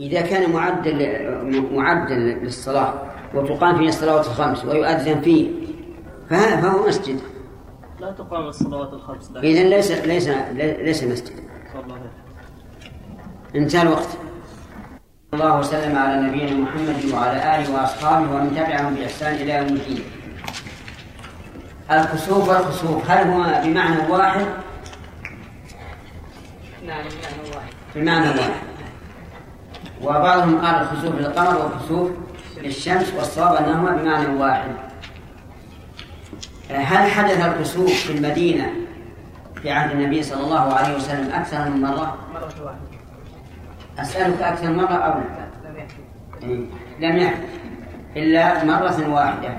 إذا كان معدل معدل للصلاة وتقام فيه الصلوات الخمس ويؤذن فيه فهو مسجد لا تقام الصلوات الخمس إذا ليس ليس ليس مسجد انتهى الوقت الله وسلم على نبينا محمد وعلى آله وأصحابه ومن تبعهم بإحسان إلى يوم الدين. الكسوف والخسوف هل هما بمعنى واحد؟ نعم بمعنى واحد. بمعنى واحد. وبعضهم قال الخسوف للقمر والخسوف للشمس والصواب أنهما بمعنى واحد. هل حدث الكسوف في المدينة في عهد النبي صلى الله عليه وسلم أكثر من مرة؟ مرة واحدة. أسألك أكثر مرة أو لا؟ لم يحدث. إيه. لم يحدث إلا مرة واحدة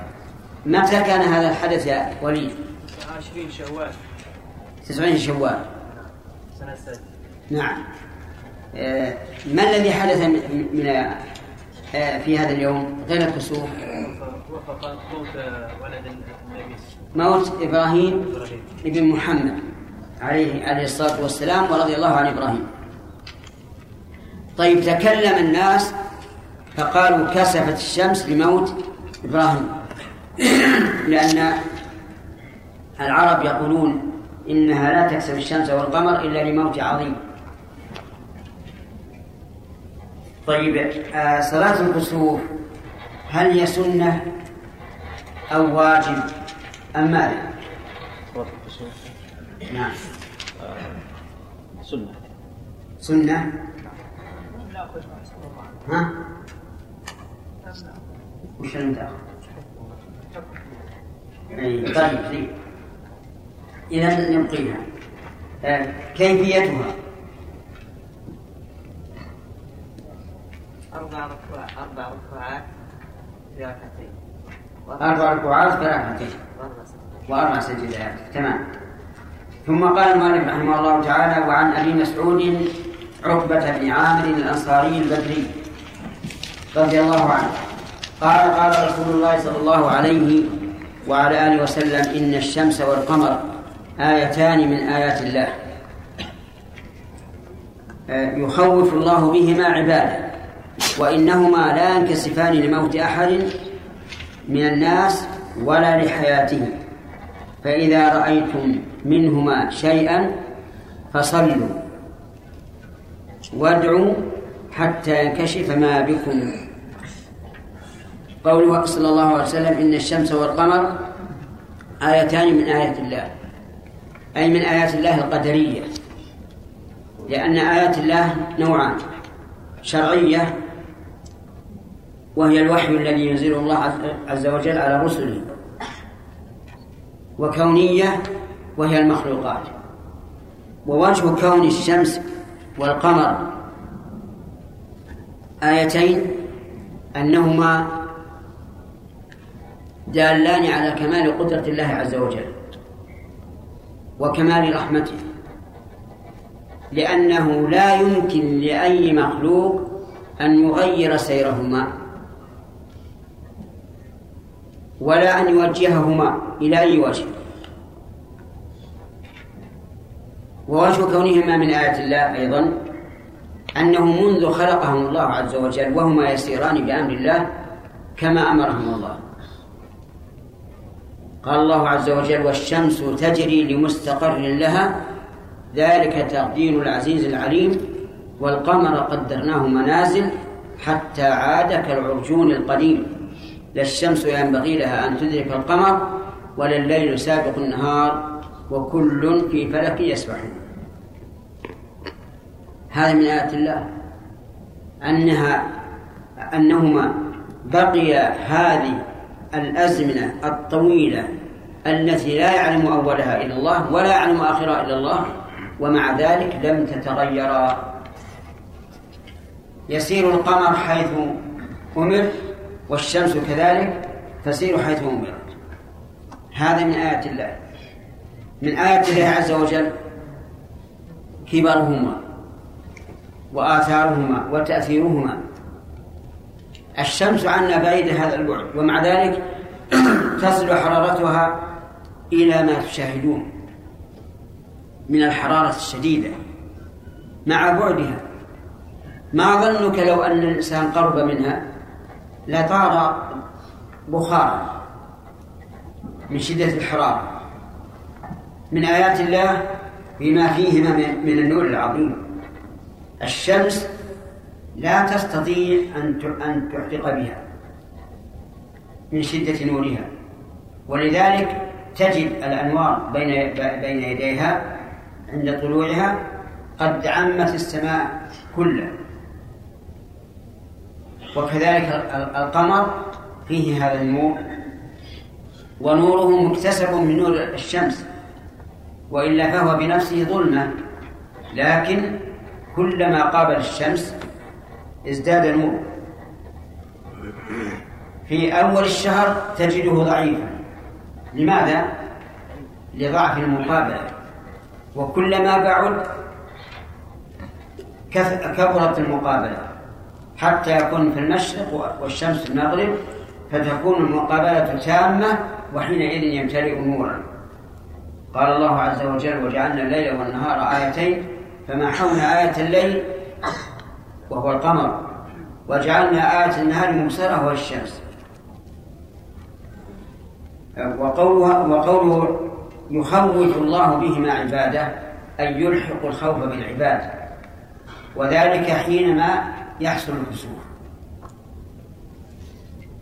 متى كان هذا الحدث يا وليد؟ 20 شوال تسعين شوال سنة السادسة. نعم آه، ما الذي حدث من آه، في هذا اليوم غير الكسوف؟ موت إبراهيم. ابن محمد عليه عليه الصلاة والسلام ورضي الله عن إبراهيم. طيب تكلم الناس فقالوا كسفت الشمس لموت إبراهيم. لأن العرب يقولون إنها لا تكسف الشمس والقمر إلا لموت عظيم. طيب آه، صلاة الكسوف هل هي سنة أو واجب أم ماذا؟ صلاة الكسوف. نعم. سنة. سنة؟ ها؟ وش اللي تأخذ؟ أي طيب طيب. إذا نبقيها. آه، كيفيتها؟ أربع ركوع أربع ركوعات في ركعتين أربع ركوعات في ركعتين وأربع سجدات. وأربع سجدات تمام. ثم قال المؤلف رحمه الله تعالى وعن أبي مسعود عقبة بن عامر الأنصاري البدري رضي الله عنه. قال قال رسول الله صلى الله عليه وعلى آله وسلم إن الشمس والقمر آيتان من آيات الله. آه، يخوف الله بهما عباده. وإنهما لا ينكسفان لموت أحد من الناس ولا لحياته. فإذا رأيتم منهما شيئا فصلوا وادعوا حتى ينكشف ما بكم. قوله صلى الله عليه وسلم إن الشمس والقمر آيتان من آيات الله. أي من آيات الله القدرية. لأن آيات الله نوعان. شرعية وهي الوحي الذي ينزله الله عز- وجل على رسله. وكونية وهي المخلوقات. ووجه كون الشمس والقمر آيتين أنهما دالان على كمال قدرة الله عز وجل وكمال رحمته. لأنه لا يمكن لأي مخلوق أن يغير سيرهما. ولا أن يوجههما إلى أي وجه. ووجه كونهما من آيات الله أيضا أنه منذ خلقهم الله عز وجل وهما يسيران بأمر الله كما أمرهم الله. قال الله عز وجل والشمس تجري لمستقر لها. ذلك تقدير العزيز العليم. والقمر قدرناه منازل حتى عاد كالعرجون القديم. لا الشمس ينبغي لها أن تدرك القمر ولا الليل سابق النهار وكل في فلك يسبحون. هذه من آيات الله. أنها أنهما بقي هذه الأزمنة الطويلة التي لا يعلم أولها إلا الله ولا يعلم آخرها إلا الله ومع ذلك لم تتغيرا يسير القمر حيث أمر والشمس كذلك تسير حيث أمرت هذا من آيات الله. من آيات الله عز وجل كبرهما وآثارهما وتأثيرهما. الشمس عنا بعيدة هذا البعد ومع ذلك تصل حرارتها إلى ما تشاهدون من الحرارة الشديدة مع بعدها. ما ظنك لو أن الإنسان قرب منها لطار بخارا من شدة الحرارة من آيات الله بما فيهما من النور العظيم. الشمس لا تستطيع أن أن تحرق بها من شدة نورها. ولذلك تجد الأنوار بين بين يديها عند طلوعها قد عمت السماء كلها. وكذلك القمر فيه هذا النور. ونوره مكتسب من نور الشمس وإلا فهو بنفسه ظلمة. لكن كلما قابل الشمس ازداد نور في أول الشهر تجده ضعيفا. لماذا؟ لضعف المقابلة. وكلما بعد كبرت المقابلة. حتى يكون في المشرق والشمس في المغرب فتكون المقابلة تامة وحينئذ يمتلئ نورا. قال الله عز وجل وجعلنا الليل والنهار آيتين فمحونا آية الليل وهو القمر وجعلنا آية النهار مبصرة وهو الشمس. وقوله وقوله يخوف الله بهما عباده أي يلحق الخوف بالعباد. وذلك حينما يحصل الكسوف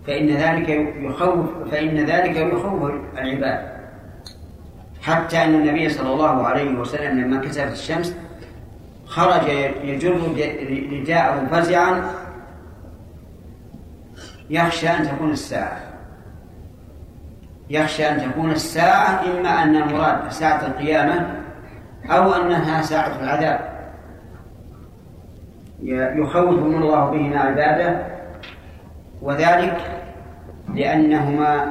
فإن ذلك يخوف فإن ذلك يخوف العباد. حتى أن النبي صلى الله عليه وسلم لما كسفت الشمس خرج يجر رداءه فزعا يخشى أن تكون الساعة. يخشى أن تكون الساعة إما أن المراد ساعة القيامة أو أنها ساعة العذاب. يخوفهم الله بهما عباده وذلك لأنهما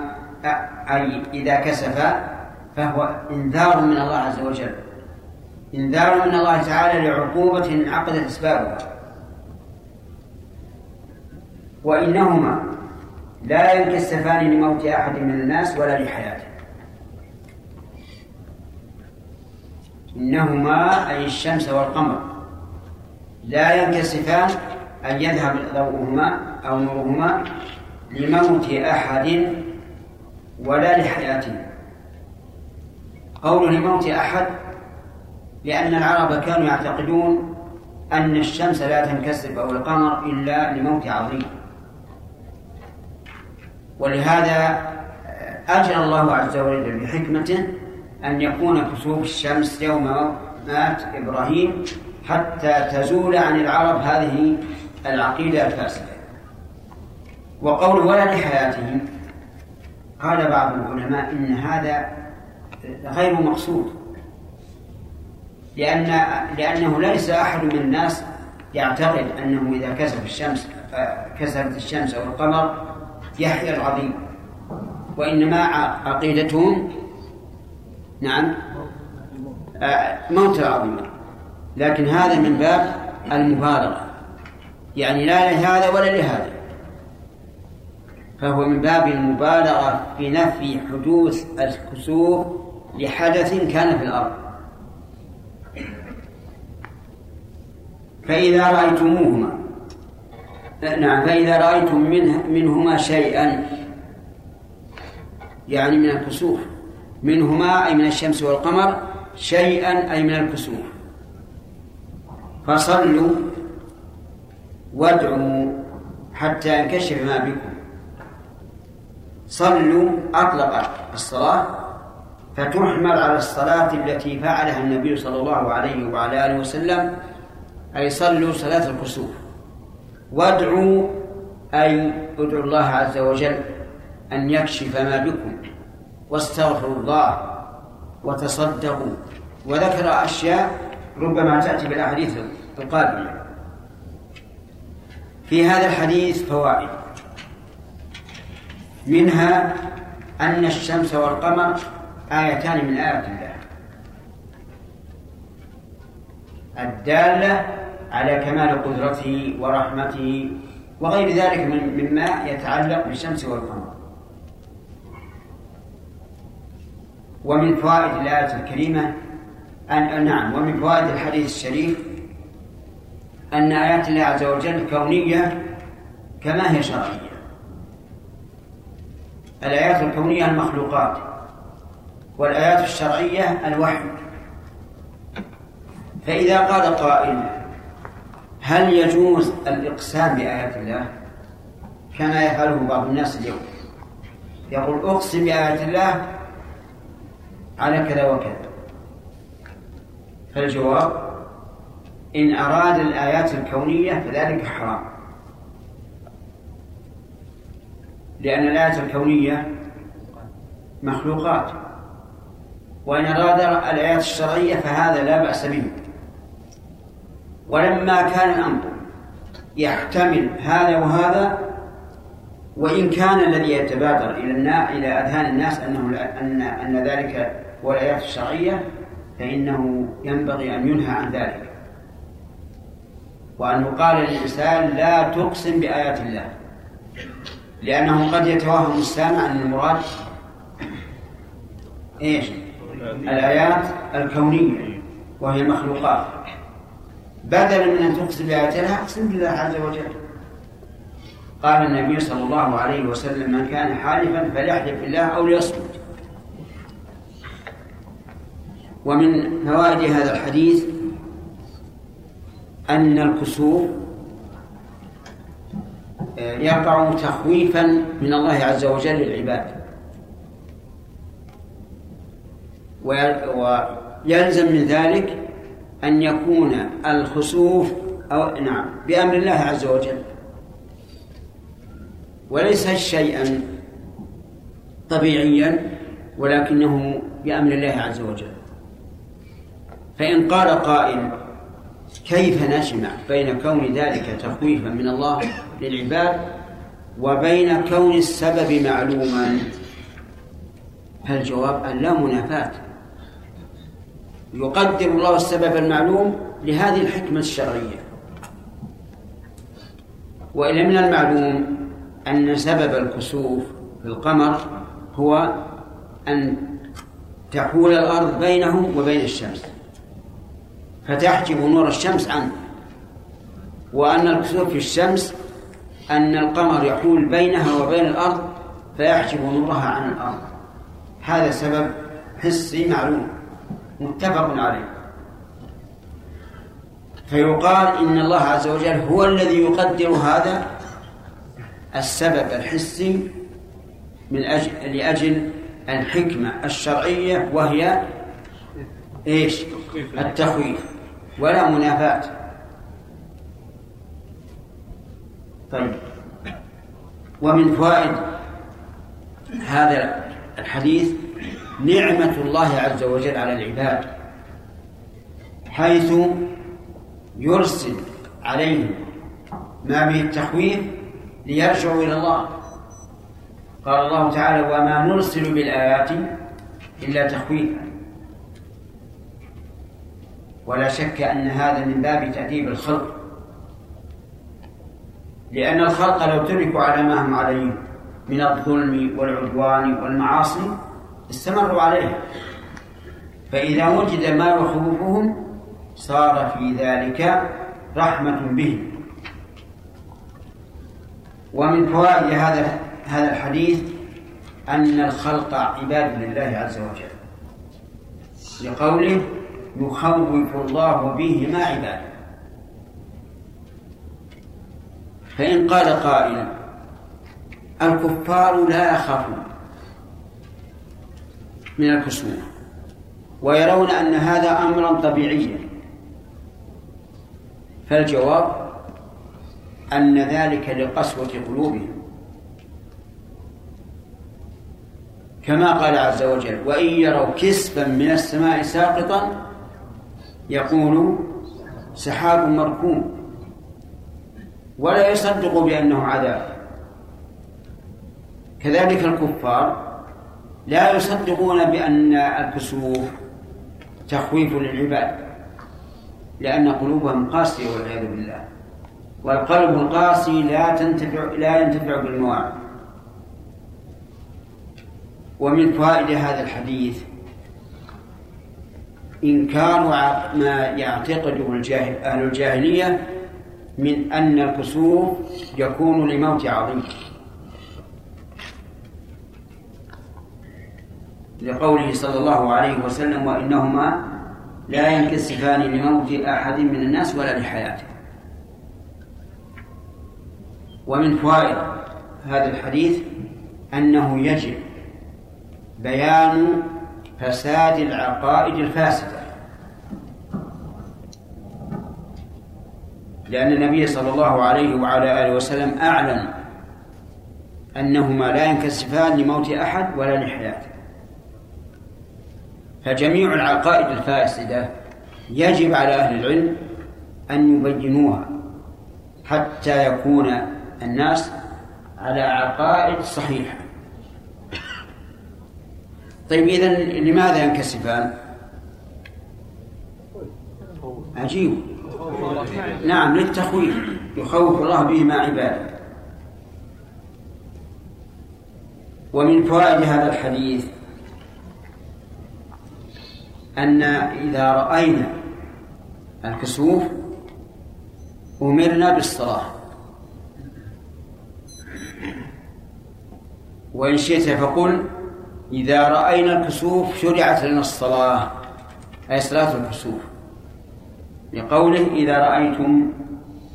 أي إذا كسفا فهو إنذار من الله عز وجل. إنذار من الله تعالى لعقوبة انعقدت أسبابها. وإنهما لا ينكسفان لموت أحد من الناس ولا لحياته. إنهما أي الشمس والقمر. لا ينكسفان أن يذهب ضوءهما أو نورهما لموت أحد ولا لحياته قول لموت أحد لأن العرب كانوا يعتقدون أن الشمس لا تنكسف أو القمر إلا لموت عظيم. ولهذا أجرى الله عز وجل بحكمته أن يكون كسوف الشمس يوم مات إبراهيم حتى تزول عن العرب هذه العقيدة الفاسدة. وقول ولا لحياتهم قال بعض العلماء إن هذا غير مقصود. لأن لأنه ليس أحد من الناس يعتقد أنه إذا كسف الشمس كسرت الشمس أو القمر يحيى العظيم وإنما عقيدتهم نعم موت العظيم لكن هذا من باب المبالغة. يعني لا لهذا ولا لهذا. فهو من باب المبالغة في نفي حدوث الكسوف لحدث كان في الأرض. فإذا رأيتموهما نعم فإذا رأيتم منه منهما شيئا يعني من الكسوف منهما أي من الشمس والقمر شيئا أي من الكسوف. فصلوا وادعوا حتى ينكشف ما بكم. صلوا أطلق الصلاة فتحمل على الصلاة التي فعلها النبي صلى الله عليه وعلى آله وسلم أي صلوا صلاة الكسوف. وادعوا أي ادعوا الله عز وجل أن يكشف ما بكم. واستغفروا الله وتصدقوا. وذكر أشياء ربما تأتي بالأحاديث. القادمة. في هذا الحديث فوائد. منها أن الشمس والقمر آيتان من آيات الله. الدالة على كمال قدرته ورحمته وغير ذلك مما يتعلق بالشمس والقمر. ومن فوائد الآية الكريمة أن نعم ومن فوائد الحديث الشريف أن آيات الله عز وجل كونية كما هي شرعية. الآيات الكونية المخلوقات والآيات الشرعية الوحي. فإذا قال قائل هل يجوز الإقسام بآيات الله؟ كما يفعله بعض الناس اليوم. يقول أقسم بآيات الله على كذا وكذا. فالجواب إن أراد الآيات الكونية فذلك حرام. لأن الآيات الكونية مخلوقات. وإن أراد الآيات الشرعية فهذا لا بأس به. ولما كان الأمر يحتمل هذا وهذا وإن كان الذي يتبادر إلى إلى أذهان الناس أنه أن أن ذلك هو الآيات الشرعية فإنه ينبغي أن ينهى عن ذلك. وأن يقال للإنسان لا تقسم بآيات الله لأنه قد يتوهم السامع أن المراد إيش؟ الآيات الكونية وهي المخلوقات. بدلا من أن تقسم بآيات الله أقسم بالله عز وجل. قال النبي صلى الله عليه وسلم من كان حالفا فليحلف بالله أو ليصمت. ومن فوائد هذا الحديث أن الكسوف آه، يقع تخويفا من الله عز وجل للعباد. ويلزم من ذلك أن يكون الخسوف أو نعم بأمر الله عز وجل. وليس شيئا طبيعيا ولكنه بأمر الله عز وجل. فإن قال قائل كيف نجمع بين كون ذلك تخويفا من الله للعباد وبين كون السبب معلوما؟ فالجواب أن لا منافاة. يقدر الله السبب المعلوم لهذه الحكمة الشرعية. وإلى من المعلوم أن سبب الكسوف في القمر هو أن تحول الأرض بينه وبين الشمس. فتحجب نور الشمس عنه. وأن الكسوف في الشمس أن القمر يحول بينها وبين الأرض فيحجب نورها عن الأرض. هذا سبب حسي معلوم. متفق عليه. فيقال إن الله عز وجل هو الذي يقدر هذا. السبب الحسي من أجل لأجل الحكمة الشرعية وهي إيش؟ التخويف. ولا منافاة. طيب. ومن فوائد هذا الحديث نعمة الله عز وجل على العباد حيث يرسل عليهم ما به التخويف ليرجعوا إلى الله. قال الله تعالى وما نرسل بالآيات إلا تخويفا. ولا شك أن هذا من باب تأديب الخلق. لأن الخلق لو تركوا على ما هم عليه من الظلم والعدوان والمعاصي استمروا عليه. فإذا وجد ما يخوفهم صار في ذلك رحمة به. ومن فوائد هذا هذا الحديث أن الخلق عباد لله عز وجل. لقوله يخوف الله بهما عباده. فإن قال قائل الكفار لا يخافون. من الكسوف ويرون أن هذا أمرا طبيعيا. فالجواب أن ذلك لقسوة قلوبهم. كما قال عز وجل وإن يروا كسفا من السماء ساقطا يقول سحاب مركوم ولا يصدق بأنه عذاب. كذلك الكفار لا يصدقون بأن الكسوف تخويف للعباد لأن قلوبهم قاسية والعياذ بالله والقلب القاسي لا تنتفع لا ينتفع بالمواعظ. ومن فوائد هذا الحديث إنكار ما يعتقده الجاهل أهل الجاهلية من أن الكسوف يكون لموت عظيم. لقوله صلى الله عليه وسلم وإنهما لا ينكسفان لموت أحد من الناس ولا لحياته. ومن فوائد هذا الحديث أنه يجب بيان فساد العقائد الفاسدة. لأن النبي صلى الله عليه وعلى آله وسلم أعلن أنهما لا ينكسفان لموت أحد ولا لحياته فجميع العقائد الفاسدة يجب على أهل العلم أن يبينوها حتى يكون الناس على عقائد صحيحة. طيب إذا لماذا ينكسفان؟ عجيب. نعم للتخويف يخوف الله به مع عباده. ومن فوائد هذا الحديث أن إذا رأينا الكسوف أمرنا بالصلاة. وإن شئت فقل إذا رأينا الكسوف شرعت لنا الصلاة أي صلاة الكسوف. لقوله إذا رأيتم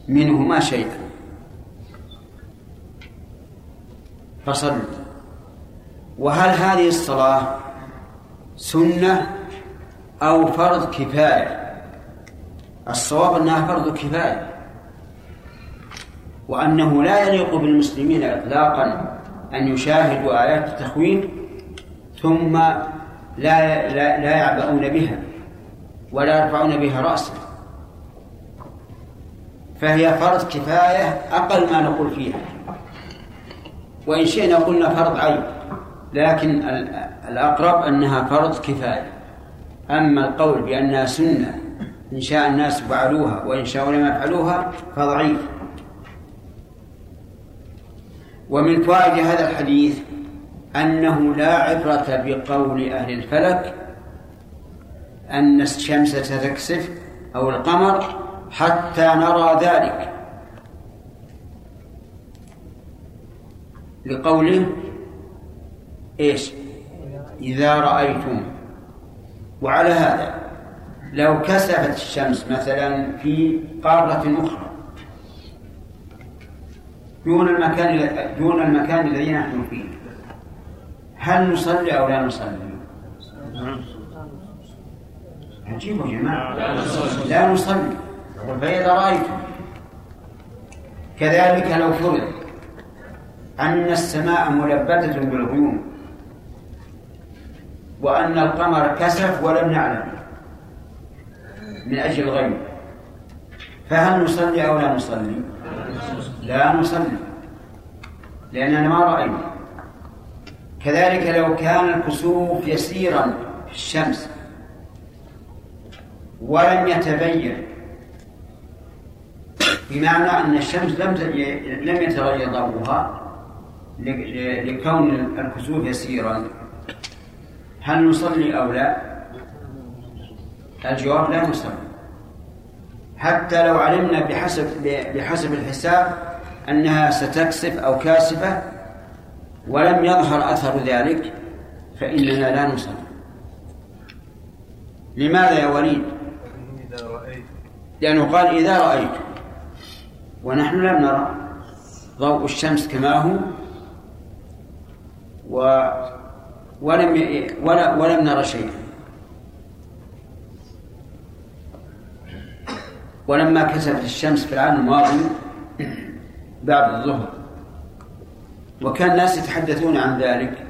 منهما شيئا. فصلوا. وهل هذه الصلاة سنة أو فرض كفاية؟ الصواب أنها فرض كفاية. وأنه لا يليق بالمسلمين إطلاقا أن يشاهدوا آيات التخوين ثم لا لا, لا يعبؤون بها ولا يرفعون بها رأسا. فهي فرض كفاية أقل ما نقول فيها. وإن شئنا قلنا فرض عين لكن الأقرب أنها فرض كفاية. أما القول بأنها سنة إن شاء الناس فعلوها وإن شاءوا لم يفعلوها فضعيف ومن فوائد هذا الحديث أنه لا عبرة بقول أهل الفلك أن الشمس ستكسف أو القمر حتى نرى ذلك. لقوله إيش؟ إذا رأيتم. وعلى هذا لو كسفت الشمس مثلا في قارة أخرى دون المكان دون المكان الذي نحن فيه. هل نصلي أو لا نصلي؟ عجيب يا جماعة لا نصلي فإذا رأيتم كذلك لو فرض أن السماء ملبدة بالغيوم وأن القمر كسف ولم نعلم من أجل الغيب فهل نصلي أو لا نصلي؟ لا نصلي لأننا ما رأينا كذلك لو كان الكسوف يسيرا في الشمس ولم يتبين بمعنى أن الشمس لم لم يتغير ضوءها لكون الكسوف يسيرا هل نصلي أو لا؟ الجواب لا نصلي. حتى لو علمنا بحسب بحسب الحساب أنها ستكسف أو كاسفة ولم يظهر أثر ذلك فإننا لا نصلي. لماذا يا وليد؟ لأنه قال إذا رأيت ونحن لم نرى. ضوء الشمس كما هو و ولم ولا ولم نرى شيئا. ولما كسفت الشمس في العام الماضي بعد الظهر. وكان الناس يتحدثون عن ذلك.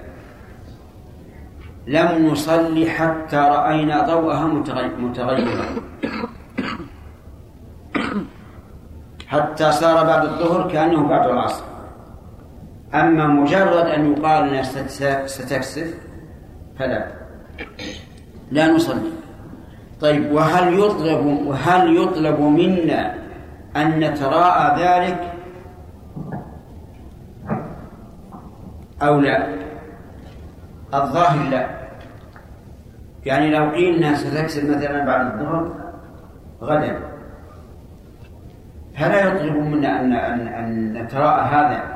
لم نصلي حتى رأينا ضوءها متغيرا. حتى صار بعد الظهر كأنه بعد العصر. أما مجرد أن يقال أنها ستكسف فلا. لا نصلي. طيب وهل يطلب وهل يطلب منا أن نتراءى ذلك؟ أو لا؟ الظاهر لا. يعني لو قيل إنها ستكسر مثلا بعد الظهر غدا. فلا يطلب منا أن أن أن نتراءى هذا؟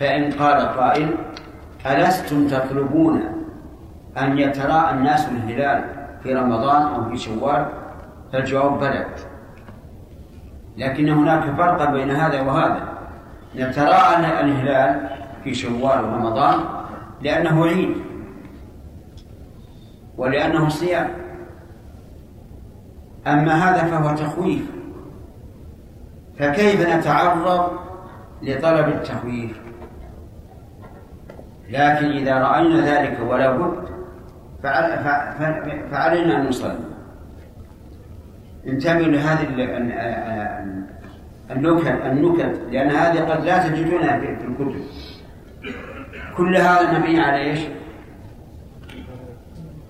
فإن قال قائل ألستم تطلبون أن يتراءى الناس الهلال في رمضان أو في شوال؟ فالجواب بلى. لكن هناك فرق بين هذا وهذا. نتراءى الهلال في شوال ورمضان لأنه عيد ولأنه صيام. أما هذا فهو تخويف. فكيف نتعرض لطلب التخويف؟ لكن إذا رأينا ذلك ولا بد فعلينا أن نصلي. انتبهوا لهذه النكت النكت لأن هذه قد لا تجدونها في الكتب. كل هذا مبني على إيش؟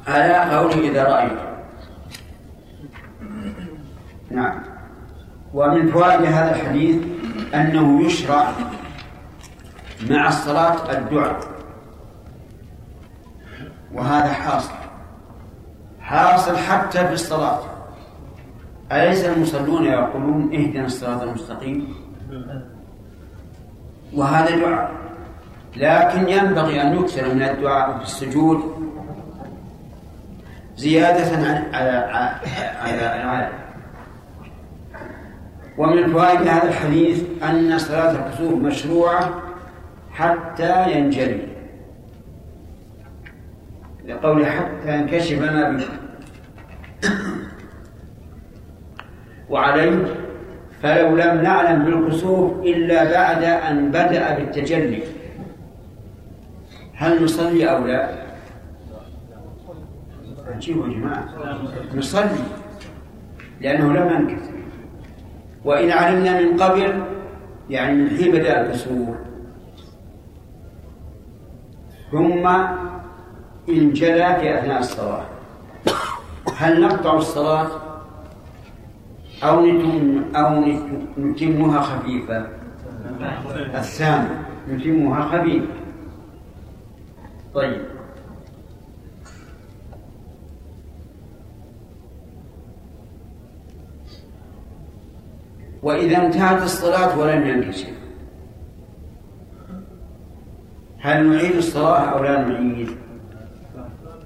على قوله إذا رأيت. نعم. ومن فوائد هذا الحديث أنه يشرع مع الصلاة الدعاء. وهذا حاصل. حاصل حتى في الصلاة. أليس المصلون يقولون اهدنا الصراط المستقيم؟ وهذا دعاء. لكن ينبغي أن يكثر من الدعاء في السجود زيادة على على العادة ومن فوائد هذا الحديث أن صلاة الكسوف مشروعة حتى ينجلي. لقول حتى ينكشف به وعليه فلو لم نعلم بالكسوف إلا بعد أن بدأ بالتجلي. هل نصلي أو لا؟ عجيب يا جماعة. نصلي لأنه لم ننكس وإن علمنا من قبل يعني من حين بدأ الكسوف. ثم انجلى في أثناء الصلاة. هل نقطع الصلاة؟ أو نتم أو نتمها خفيفة. الثاني نتمها خفيفة طيب. وإذا انتهت الصلاة ولم ينكشف. هل نعيد الصلاة أو لا نعيد؟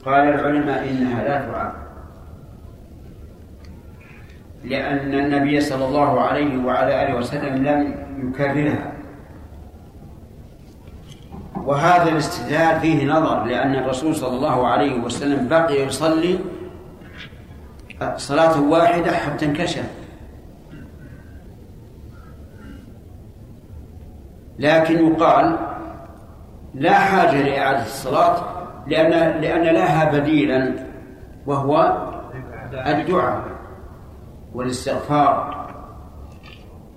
قال العلماء إنها لا تعاد لأن النبي صلى الله عليه وعلى آله وسلم لم يكررها. وهذا الاستدلال فيه نظر لأن الرسول صلى الله عليه وسلم بقي يصلي صلاة واحدة حتى انكشف. لكن يقال لا حاجة لإعادة الصلاة لأن لأن لها بديلا وهو الدعاء. والاستغفار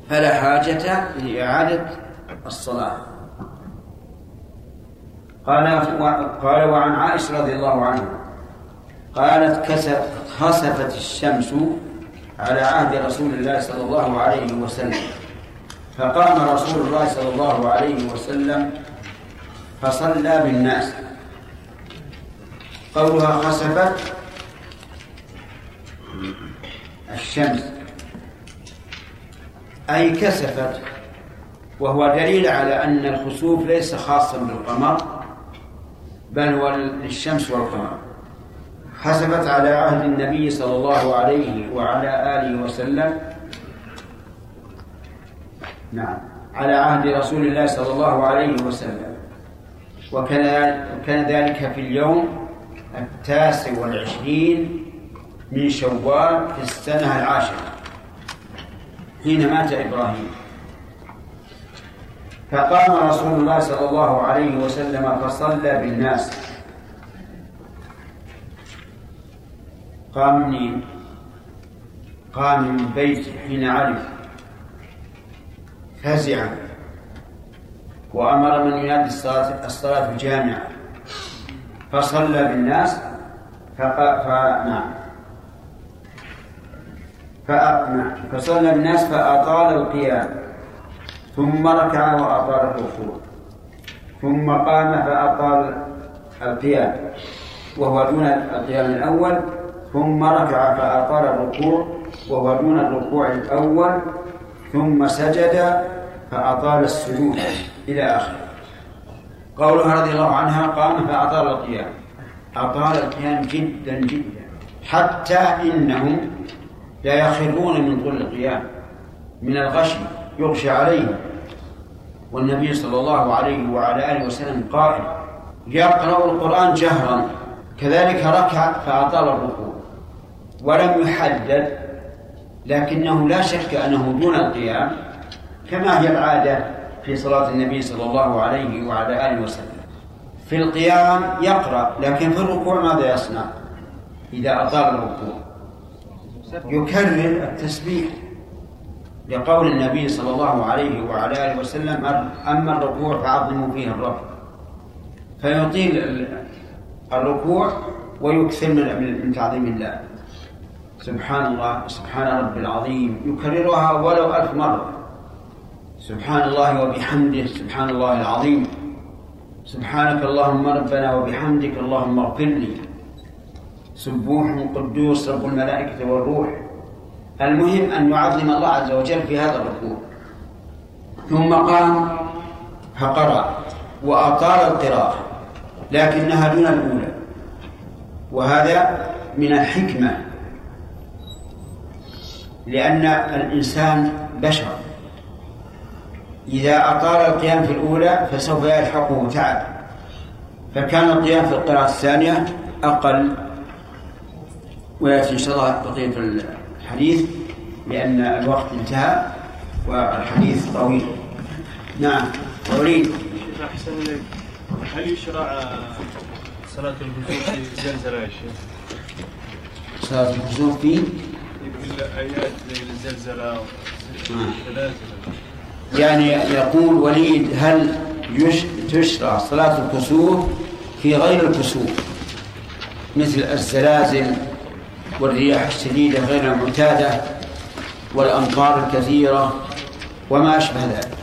فلا حاجة لإعادة الصلاة. قال قال وعن عائشة رضي الله عنها قالت خسفت الشمس على عهد رسول الله صلى الله عليه وسلم. فقام رسول الله صلى الله عليه وسلم فصلى بالناس. قولها خسفت. الشمس. أي كسفت وهو دليل على أن الخسوف ليس خاصا بالقمر بل هو للشمس والقمر. حسبت على عهد النبي صلى الله عليه وعلى آله وسلم. نعم على عهد رسول الله صلى الله عليه وسلم. وكان كان ذلك في اليوم التاسع والعشرين من شوال في السنة العاشرة حين مات إبراهيم. فقام رسول الله صلى الله عليه وسلم فصلى بالناس. قام منين؟ قام من بيته حين عرف. فزعا وأمر من ينادي الصلاة الصلاة الجامعة. فصلى بالناس فقا فنعم نعم فصلى بالناس فأطال القيام. ثم ركع وأطال الركوع. ثم قام فأطال القيام. وهو دون القيام الأول. ثم ركع فأطال الركوع. وهو دون الركوع الأول. ثم سجد فأطال السجود إلى آخره. قولها رضي الله عنها قام فأطال القيام. أطال القيام جدا جدا. حتى إنهم لا يخرون من طول القيام من الغشي يغشى عليهم. والنبي صلى الله عليه وعلى آله وسلم قائل يقرأ القرآن جهرا. كذلك ركع فأطال الركوع ولم يحدد لكنه لا شك أنه دون القيام كما هي العادة في صلاة النبي صلى الله عليه وعلى آله وسلم. في القيام يقرأ لكن في الركوع ماذا يصنع؟ إذا أطال الركوع. يكرر التسبيح لقول النبي صلى الله عليه وعلى آله وسلم أما الركوع فعظموا فيه الرب. فيطيل الركوع ويكثر من تعظيم الله. سبحان الله سبحان رب العظيم. يكررها ولو ألف مرة. سبحان الله وبحمده سبحان الله العظيم. سبحانك اللهم ربنا وبحمدك اللهم اغفر لي. سبوح قدوس رب الملائكة والروح. المهم أن يعظم الله عز وجل في هذا الركوع. ثم قام فقرأ وأطال القراءة لكنها دون الأولى. وهذا من الحكمة. لأن الإنسان بشر. إذا أطال القيام في الأولى فسوف يلحقه تعب. فكان القيام في القراءة الثانية أقل. ويأتي إن شاء الله بقية الحديث لأن الوقت انتهى والحديث طويل. نعم وليد أحسن إليك. هل يشرع صلاة الكسوف في زلزلة يا شيخ؟ صلاة الكسوف في؟ الزلزلة والزلازل يعني يقول وليد هل تشرع صلاة الكسوف في غير الكسوف؟ مثل الزلازل والرياح الشديدة غير المعتادة والأمطار الكثيرة وما أشبه ذلك.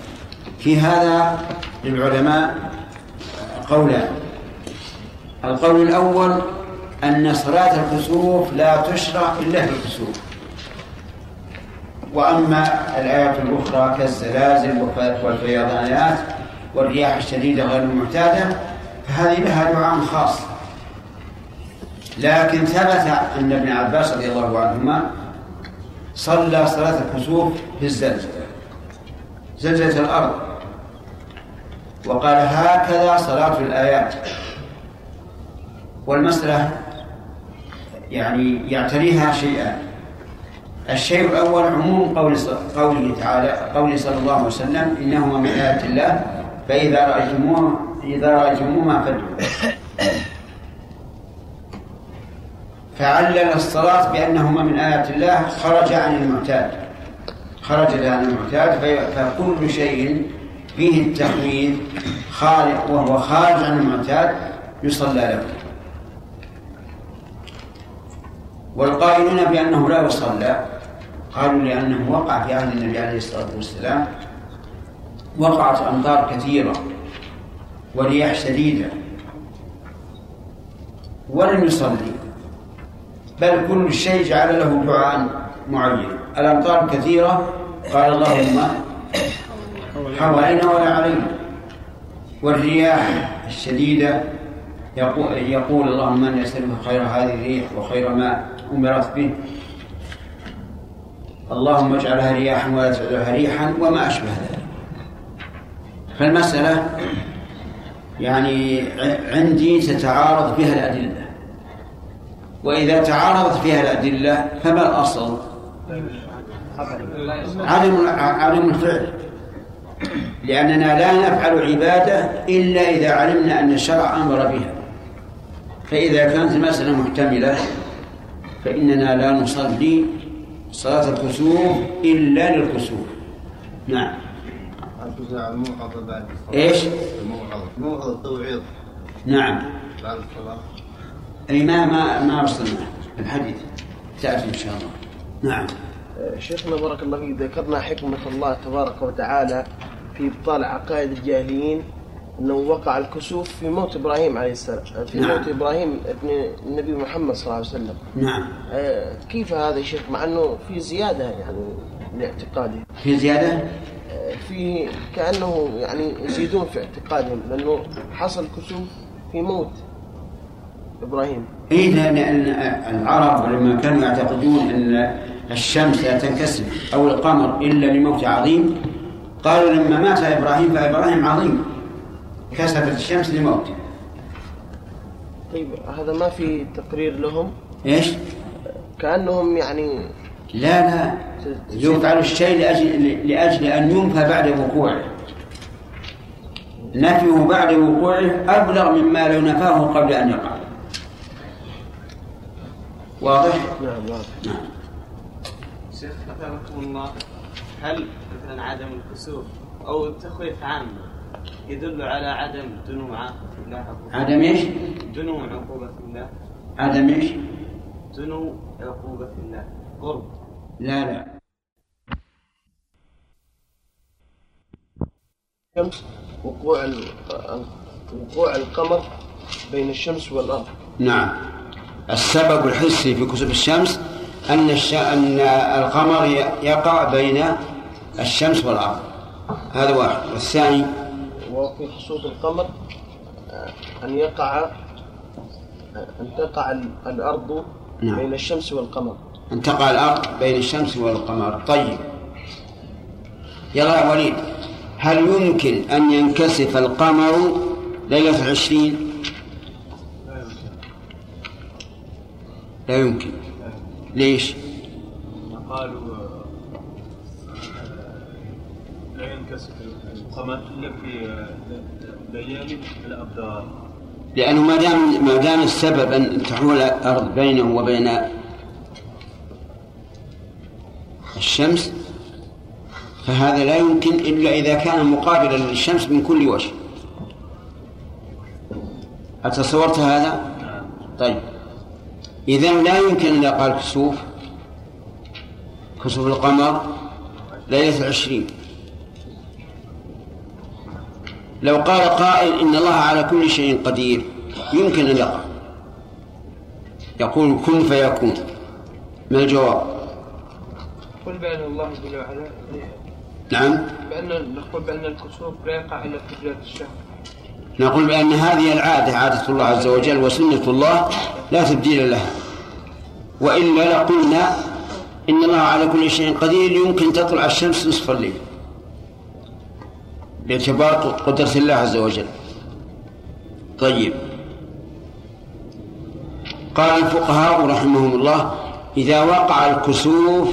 في هذا للعلماء قولان. القول الأول أن صلاة الكسوف لا تشرع إلا في الكسوف. وأما الآيات الأخرى كالزلازل والفيضانات والرياح الشديدة غير المعتادة فهذه لها دعاء خاص. لكن ثبت أن ابن عباس رضي الله عنهما صلى صلاة الكسوف في الزلزلة. زلزلة الأرض. وقال هكذا صلاة الآيات. والمسألة يعني يعتريها شيئان الشيء الأول عموم قول قوله تعالى قوله صلى الله عليه وسلم إنهما من آيات الله فإذا رأيتموه إذا رأيتموهما فادعوا فعلل الصلاة بأنهما من آيات الله خرج عن المعتاد. خرج عن المعتاد فكل شيء فيه التحويل خارج وهو خارج عن المعتاد يصلى له. والقائلون بأنه لا يصلى قالوا لأنه وقع في عهد النبي عليه الصلاة والسلام وقعت أمطار كثيرة ورياح شديدة. ولم يصلي. بل كل شيء جعل له دعاء معين. الأمطار كثيرة؟ قال اللهم حوالينا ولا علينا. والرياح الشديدة يقول, يقول اللهم إني أسألك خير هذه الريح وخير ما أمرت به. اللهم اجعلها رياحا ولا تجعلها ريحا وما أشبه ذلك. فالمسألة يعني عندي تتعارض بها الأدلة. وإذا تعارضت فيها الأدلة فما الأصل؟ عدم عدم الفعل. لأننا لا نفعل عبادة إلا إذا علمنا أن الشرع أمر بها. فإذا كانت المسألة محتملة فإننا لا نصلي صلاة الكسوف إلا للكسوف. نعم. الجزء الموعظة. التوعيظ نعم. بعد الصلاة. أي ما ما ما وصلنا الحديث. تأتي إن شاء الله. نعم. شيخنا بارك الله فيك ذكرنا حكمة الله تبارك وتعالى في إبطال عقائد الجاهلين انه وقع الكسوف في موت إبراهيم عليه السلام في نعم. موت إبراهيم ابن النبي محمد صلى الله عليه وسلم. نعم. آه، كيف هذا شيخ؟ مع إنه في زيادة يعني لاعتقاده. في زيادة؟ آه، في كأنه يعني يزيدون في اعتقادهم لأنه حصل كسوف في موت إبراهيم. إيه لأن العرب لما كانوا يعتقدون أن الشمس لا تنكسف أو القمر إلا لموت عظيم قالوا لما مات إبراهيم فإبراهيم عظيم كسفت الشمس لموته. طيب هذا ما في تقرير لهم؟ إيش؟ كأنهم يعني لا لا. يفعل الشيء لأجل, لأجل أن ينفى بعد وقوعه. نفيه بعد وقوعه أبلغ مما لو نفاه قبل أن يقع. واضح؟ نعم واضح. نعم. شيخ أثابكم الله هل مثلا عدم الكسوف أو التخويف عامة يدل على عدم دنو عقوبة الله؟ عدم إيش؟ دنو عقوبة الله. عدم إيش؟ دنو عقوبة الله. قرب. لا لا. الشمس وقوع ال- وقوع القمر بين الشمس والأرض. نعم. السبب الحسي في كسوف الشمس أن الش... أن القمر يقع بين الشمس والأرض. هذا واحد. والثاني؟ وفي خصوص القمر آه، أن يقع آه، أن تقع ال- الأرض نعم. بين الشمس والقمر. أن تقع الأرض بين الشمس والقمر. طيب. يلا يا وليد هل يمكن أن ينكسف القمر ليلة العشرين؟ لا يمكن. ليش؟ قالوا آه، لا ينكسف القمر إلا في آه، ليالي الابدار لأنه ما دام ما دام السبب أن تحول الأرض بينه وبين الشمس فهذا لا يمكن إلا إذا كان مقابلا للشمس من كل وجه. أتصورت هذا؟ طيب. إذا لا يمكن أن يقع الكسوف كسوف القمر ليلة العشرين. لو قال قائل إن الله على كل شيء قدير يمكن أن يقع. يقول كن فيكون. ما الجواب؟ قل بأن الله جل وعلا نعم. بأن نقول بأن الكسوف لا يقع إلا في بداية الشهر نقول بأن هذه العادة عادة الله عز وجل وسنة الله لا تبديل لها. وإلا لقلنا إن الله على كل شيء قدير يمكن تطلع الشمس نصف الليل باعتبار قدرة الله عز وجل. طيب. قال الفقهاء رحمهم الله إذا وقع الكسوف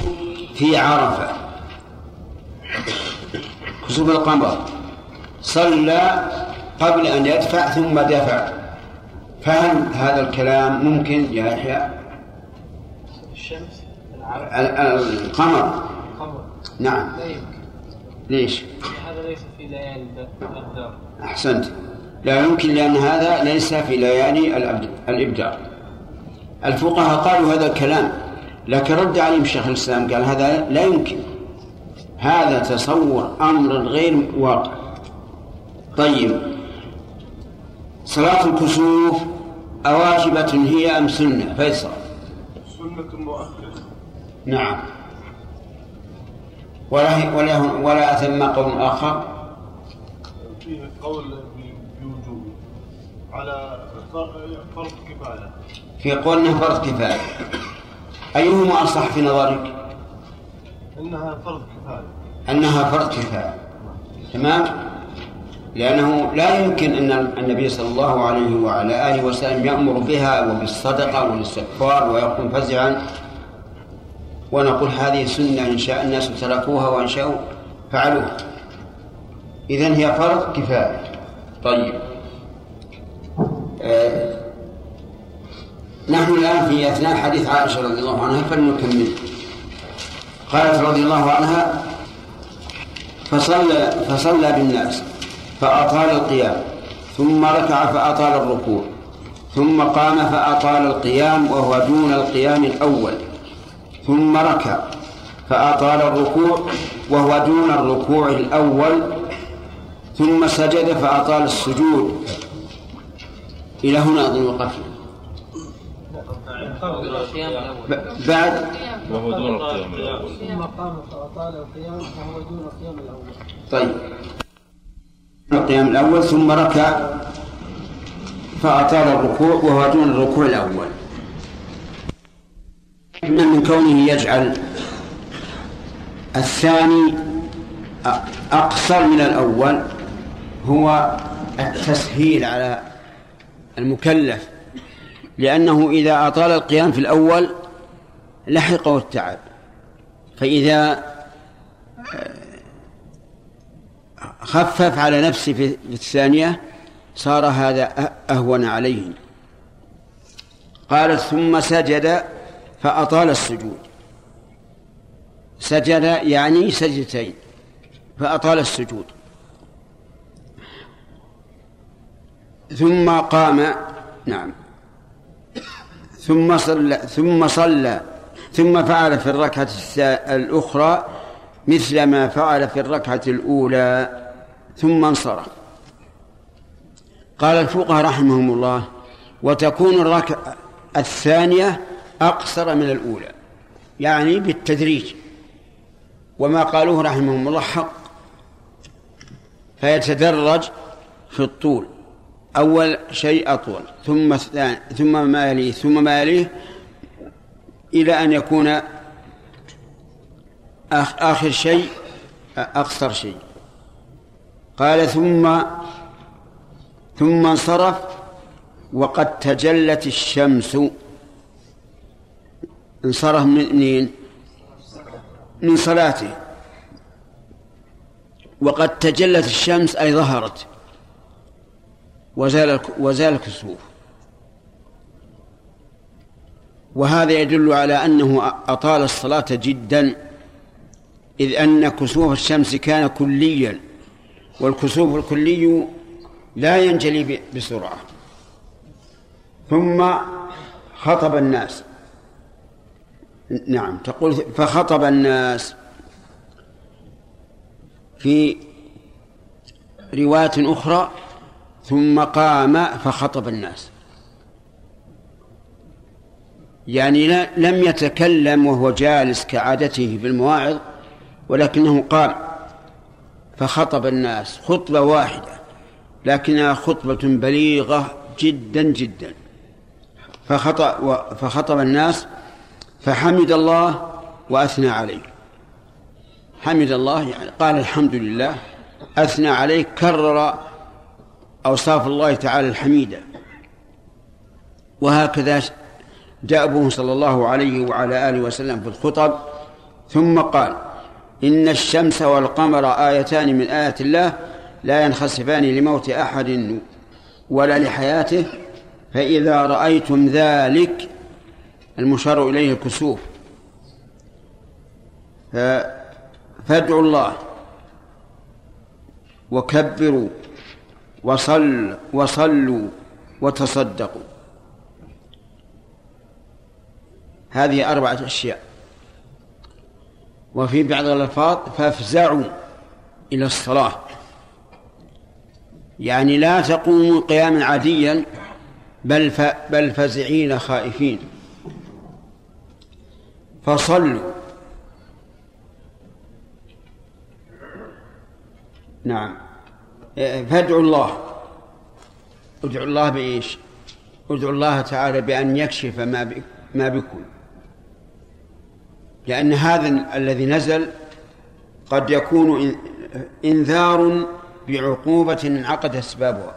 في عرفة كسوف القمر. صلى قبل أن يدفع ثم دفع. فهل هذا الكلام ممكن يا يحيى؟ الشمس القمر. القمر. نعم. لا يمكن ليش هذا ليس في ليالي الأبدار أحسنت. لا يمكن لأن هذا ليس في ليالي الإبدار الفقهاء قالوا هذا الكلام لكن رد عليهم شيخ الإسلام قال هذا لا يمكن. هذا تصور أمر غير واقع. طيب. صلاة الكسوف أواجبة هي أم سنة؟ فيصل. سنة مؤكدة. نعم. ولا ولا ولا ثم قول آخر؟ فيه قول بوجوب على فرض كفاية. في قولنا فرض كفاية. أيهما أصح في نظرك؟ إنها فرض كفاية. أنها فرض كفاية. تمام؟ لأنه لا يمكن أن النبي صلى الله عليه وعلى آله وسلم يأمر بها وبالصدقة والاستغفار ويكون فزعا. ونقول هذه سنة إن شاء الناس تركوها وإن شاءوا فعلوها. إذن هي فرض كفاية. طيب. آه نحن الآن في أثناء حديث عائشة رضي الله عنها فلنكمل. قالت رضي الله عنها فصلى فصلى بالناس. فأطال القيام ثم ركع فأطال الركوع ثم قام فأطال القيام وهو دون القيام الأول ثم ركع فأطال الركوع وهو دون الركوع الأول ثم سجد فأطال السجود. إلى هنا أظن وقفنا. بعد؟ وهو دون القيام الأول. ثم قام فأطال القيام وهو دون القيام الأول. طيب. القيام الأول ثم ركع فأطال الركوع وهو دون الركوع الأول. من من كونه يجعل الثاني أقصر من الأول هو التسهيل على المكلف لأنه إذا أطال القيام في الأول لحقه التعب فإذا خفف على نفسه في الثانية صار هذا أ- أهون عليه. قال ثم سجد فأطال السجود. سجد يعني سجدتين فأطال السجود. ثم قام نعم. ثم صلى ثم صلى ثم فعل في الركعة الأخرى مثل ما فعل في الركعة الأولى ثم انصرف. قال الفقهاء رحمهم الله وتكون الركعة الثانية أقصر من الأولى. يعني بالتدريج. وما قالوه رحمهم الله حق. فيتدرج في الطول. أول شيء أطول. ثم ثم ما يليه ثم ما يليه إلى أن يكون آخر شيء أقصر شيء. قال ثم ثم انصرف وقد تجلت الشمس. انصرف من منين؟ من صلاته. وقد تجلت الشمس أي ظهرت. وزال وزال الكسوف. وهذا يدل على أنه أطال الصلاة جدا. إذ أن كسوف الشمس كان كليا والكسوف الكلي لا ينجلي بسرعة. ثم خطب الناس. نعم تقول فخطب الناس في رواية أخرى ثم قام فخطب الناس. يعني لم يتكلم وهو جالس كعادته في المواعظ ولكنه قام فخطب الناس خطبة واحدة لكنها خطبة بليغة جدا جدا. فخطب, فخطب الناس فحمد الله وأثنى عليه. حمد الله يعني قال الحمد لله أثنى عليه كرر أوصاف الله تعالى الحميدة. وهكذا دأبه صلى الله عليه وعلى آله وسلم في الخطب ثم قال إن الشمس والقمر آيتان من آيات الله لا ينخسفان لموت أحد ولا لحياته فإذا رأيتم ذلك المشار إليه الكسوف. فادعوا الله وكبروا وصل وصلوا وتصدقوا. هذه أربعة أشياء. وفي بعض الألفاظ فافزعوا إلى الصلاة. يعني لا تقوموا قياما عاديا بل ف... بل فزعين خائفين. فصلوا. نعم. فادعوا الله. ادعوا الله بإيش؟ ادعوا الله تعالى بأن يكشف ما ما بكم. لأن هذا الذي نزل قد يكون إن- إنذار بعقوبة انعقد أسبابها.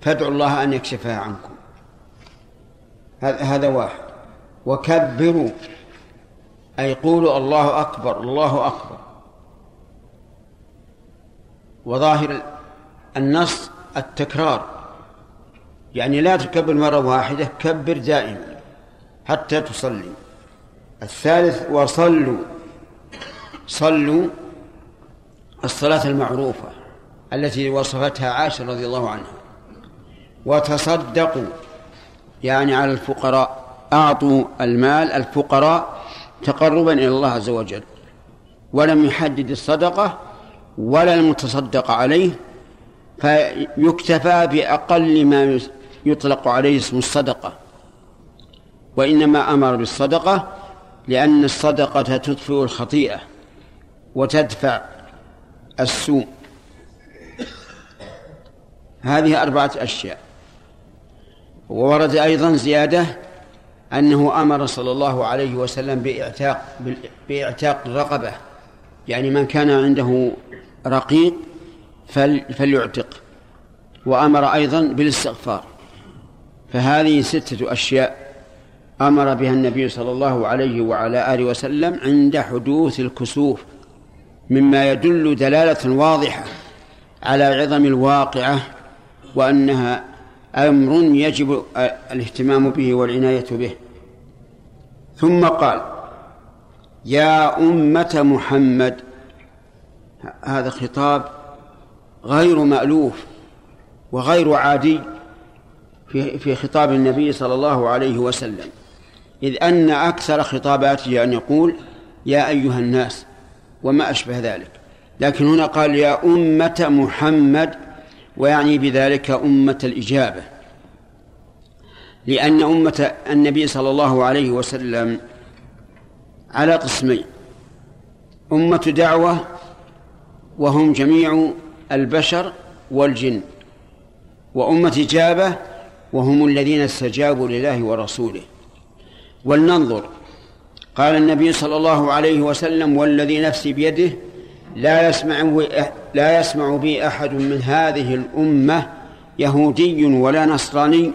فادعوا الله أن يكشفها عنكم. هذا واحد. وكبروا. أي قولوا الله أكبر الله أكبر. وظاهر النص التكرار. يعني لا تكبر مرة واحدة كبر دائما حتى تصلي. الثالث وصلوا صلوا الصلاة المعروفة التي وصفتها عائشة رضي الله عنها. وتصدقوا يعني على الفقراء أعطوا المال الفقراء تقربا إلى الله عز وجل ولم يحدد الصدقة ولا المتصدق عليه فيكتفى بأقل ما يطلق عليه اسم الصدقة وإنما أمر بالصدقة لأن الصدقة تطفئ الخطيئة وتدفع السوء. هذه أربعة أشياء. وورد أيضا زيادة أنه أمر صلى الله عليه وسلم بإعتاق بإعتاق الرقبة يعني من كان عنده رقيق فليعتق. وأمر أيضا بالاستغفار. فهذه ستة أشياء أمر بها النبي صلى الله عليه وعلى آله وسلم عند حدوث الكسوف مما يدل دلالة واضحة على عظم الواقعة وأنها أمر يجب الاهتمام به والعناية به. ثم قال يا أمة محمد هذا خطاب غير مألوف وغير عادي في في خطاب النبي صلى الله عليه وسلم. إذ أن أكثر خطاباته أن يقول يا أيها الناس وما أشبه ذلك. لكن هنا قال يا أمة محمد ويعني بذلك أمة الإجابة. لأن أمة النبي صلى الله عليه وسلم على قسمين أمة دعوة وهم جميع البشر والجن وأمة إجابة وهم الذين استجابوا لله ورسوله. ولننظر. قال النبي صلى الله عليه وسلم والذي نفسي بيده لا يسمع لا يسمع بي أحد من هذه الأمة يهودي ولا نصراني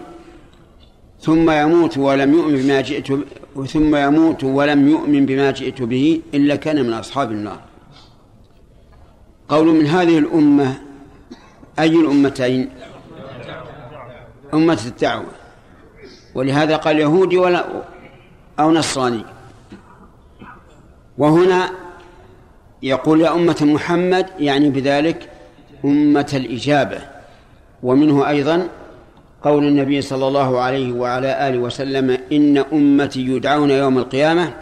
ثم يموت ولم يؤمن بما جئت ثم يموت ولم يؤمن بما جئت به إلا كان من أصحاب النار. قول من هذه الأمة أي الأمتين؟ أمة الدعوة. ولهذا قال يهودي ولا أو نصراني. وهنا يقول يا أمة محمد يعني بذلك أمة الإجابة. ومنه أيضا قول النبي صلى الله عليه وعلى آله وسلم إن أمتي يدعون يوم القيامة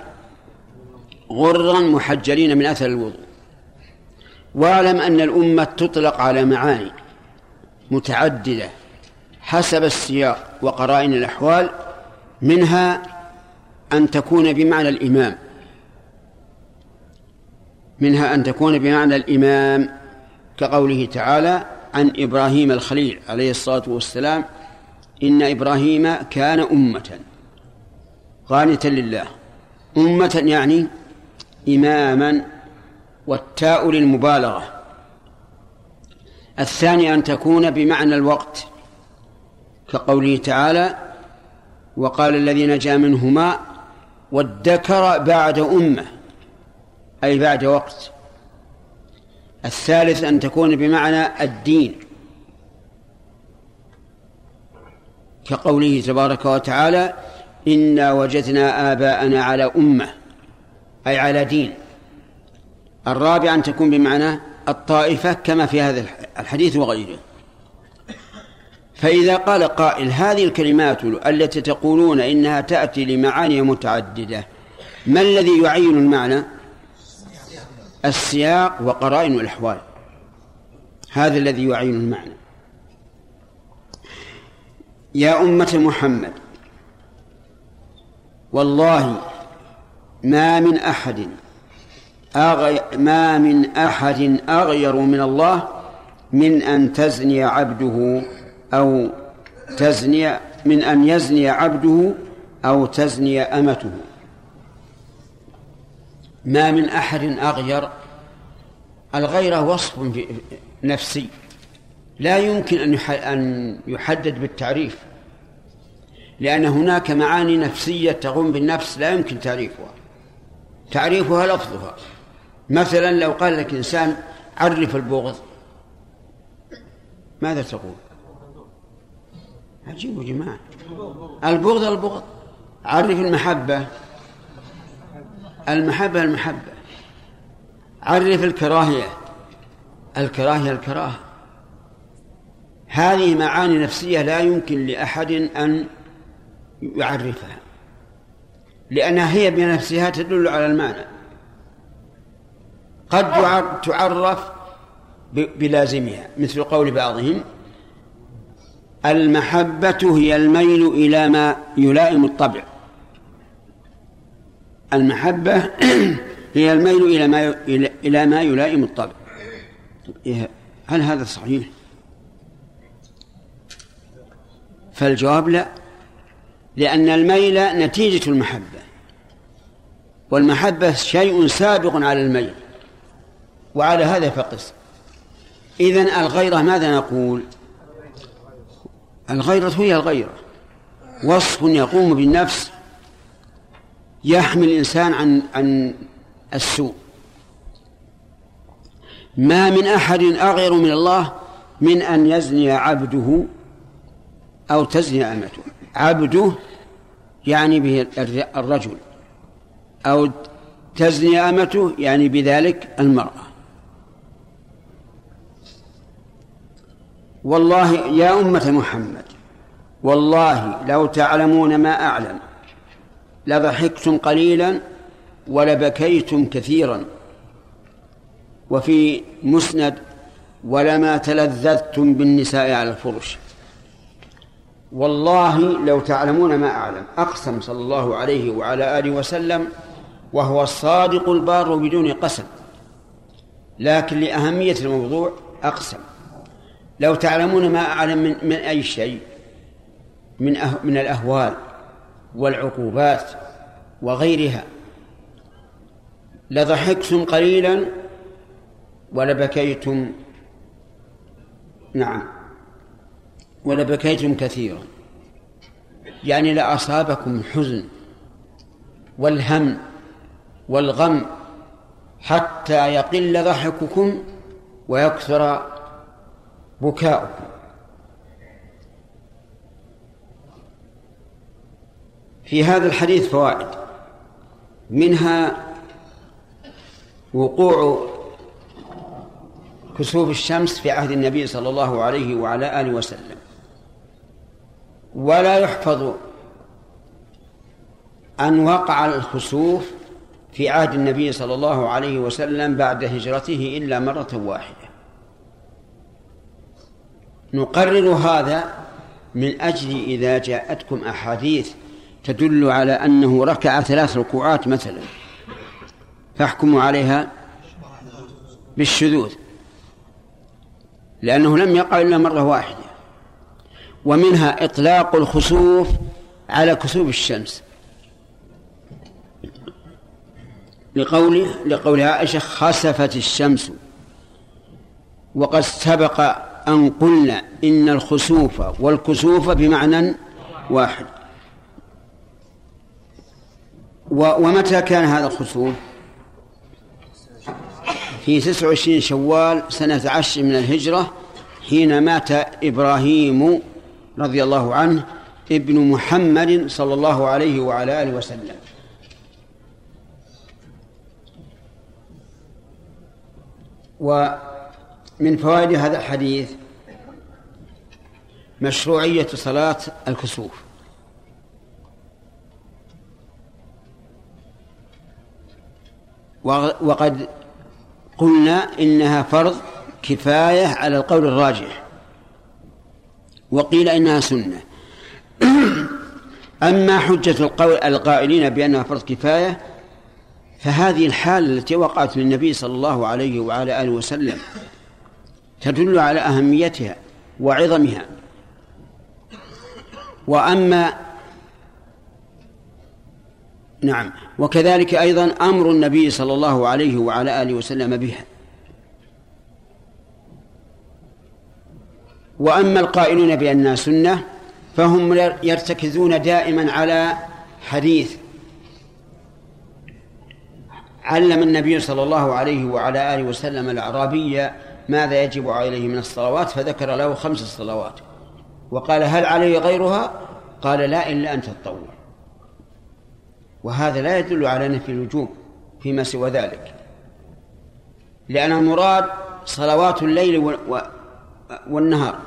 غرا محجلين من أثر الوضوء. واعلم أن الأمة تطلق على معاني متعددة حسب السياق وقرائن الأحوال منها أن تكون بمعنى الإمام. منها أن تكون بمعنى الإمام كقوله تعالى عن إبراهيم الخليل عليه الصلاة والسلام إن إبراهيم كان أمة. قانتا لله. أمة يعني إماما والتاء للمبالغة. الثاني أن تكون بمعنى الوقت كقوله تعالى وقال الذي نجا منهما وادكر بعد أمة أي بعد وقت. الثالث أن تكون بمعنى الدين. كقوله تبارك وتعالى إنا وجدنا آباءنا على أمة أي على دين. الرابع أن تكون بمعنى الطائفة كما في هذا الحديث وغيره. فإذا قال قائل هذه الكلمات التي تقولون إنها تأتي لمعاني متعددة ما الذي يعين المعنى؟ السياق وقرائن الأحوال. هذا الذي يعين المعنى. يا أمة محمد والله ما من أحد أغي ما من أحد أغير من الله من أن تزني عبده أو تزني من أن يزني عبده أو تزني أمته. ما من أحد أغير. الغيرة وصف نفسي. لا يمكن أن يحدد بالتعريف. لأن هناك معاني نفسية تقوم بالنفس لا يمكن تعريفها. تعريفها لفظها. مثلا لو قال لك إنسان عرف البغض ماذا تقول؟ عجيب يا جماعة البغض البغض. عرف المحبة. المحبة المحبة. عرف الكراهية. الكراهية الكراهة. هذه معاني نفسية لا يمكن لأحد أن يعرفها. لأنها هي بنفسها تدل على المعنى. قد تعرف بلازمها مثل قول بعضهم المحبة هي الميل إلى ما يلائم الطبع. المحبة هي الميل إلى ما إلى- ما يلائم الطبع. هل هذا صحيح؟ فالجواب لا لأن الميل نتيجة المحبة والمحبة شيء سابق على الميل وعلى هذا فقس. إذن الغيرة ماذا نقول؟ الغيرة هي الغيرة. وصف يقوم بالنفس يحمي الإنسان عن عن السوء. ما من أحد أغير من الله من أن يزني عبده أو تزني أمته. عبده يعني به الرجل. أو تزني أمته يعني بذلك المرأة. والله يا أمة محمد والله لو تعلمون ما أعلم لضحكتم قليلا ولبكيتم كثيرا. وفي مسند ولما تلذذتم بالنساء على الفرش. والله لو تعلمون ما أعلم. أقسم صلى الله عليه وعلى آله وسلم وهو الصادق البار بدون قسم. لكن لأهمية الموضوع أقسم. لو تعلمون ما أعلم من, من أي شيء من أه من الأهوال والعقوبات وغيرها لضحكتم قليلا ولبكيتم نعم ولبكيتم كثيرا. يعني لأصابكم الحزن والهم والغم حتى يقل ضحككم ويكثر بكاؤكم. في هذا الحديث فوائد. منها وقوع كسوف الشمس في عهد النبي صلى الله عليه وعلى آله وسلم. ولا يحفظ أن وقع الخسوف في عهد النبي صلى الله عليه وسلم بعد هجرته إلا مرة واحدة. نقرر هذا من أجل إذا جاءتكم أحاديث تدل على أنه ركع ثلاث ركوعات مثلا. فاحكموا عليها بالشذوذ. لأنه لم يقع إلا مرة واحدة. ومنها إطلاق الخسوف على كسوف الشمس. لقوله لقول عائشة خسفت الشمس. وقد سبق أن قلنا إن الخسوف والكسوف بمعنى واحد. ومتى كان هذا الخسوف؟ في تسع وعشرين شوال سنة عشر من الهجرة حين مات إبراهيم رضي الله عنه ابن محمد صلى الله عليه وعلى آله وسلم. ومن فوائد هذا الحديث مشروعية صلاة الكسوف. وقد قلنا إنها فرض كفاية على القول الراجح. وقيل إنها سنة. أما حجة القول القائلين بأنها فرض كفاية فهذه الحالة التي وقعت للنبي صلى الله عليه وعلى آله وسلم تدل على أهميتها وعظمها. وأما نعم وكذلك أيضا أمر النبي صلى الله عليه وعلى آله وسلم بها. وأما القائلون بأنها سنة فهم يرتكزون دائما على حديث علم النبي صلى الله عليه وعلى آله وسلم الأعرابي ماذا يجب عليه من الصلوات؟ فذكر له خمس صلوات. وقال هل علي غيرها؟ قال لا إلا أن تتطوع. وهذا لا يدل على نفي الوجوب فيما سوى ذلك. لأن المراد صلوات الليل والنهار.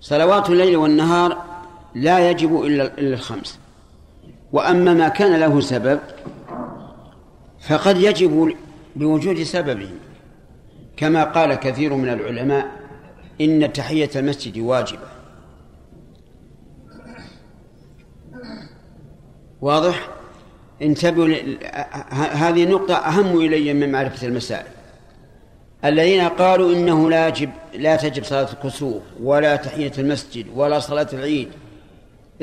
صلوات الليل والنهار لا يجب إلا الخمس. وأما ما كان له سبب فقد يجب بوجود سببه. كما قال كثير من العلماء إن تحية المسجد واجبة. واضح؟ انتبهوا ل... هذه نقطة أهم إلي من معرفة المسائل. الذين قالوا إنه لا يجب لا تجب صلاة الكسوف ولا تحية المسجد ولا صلاة العيد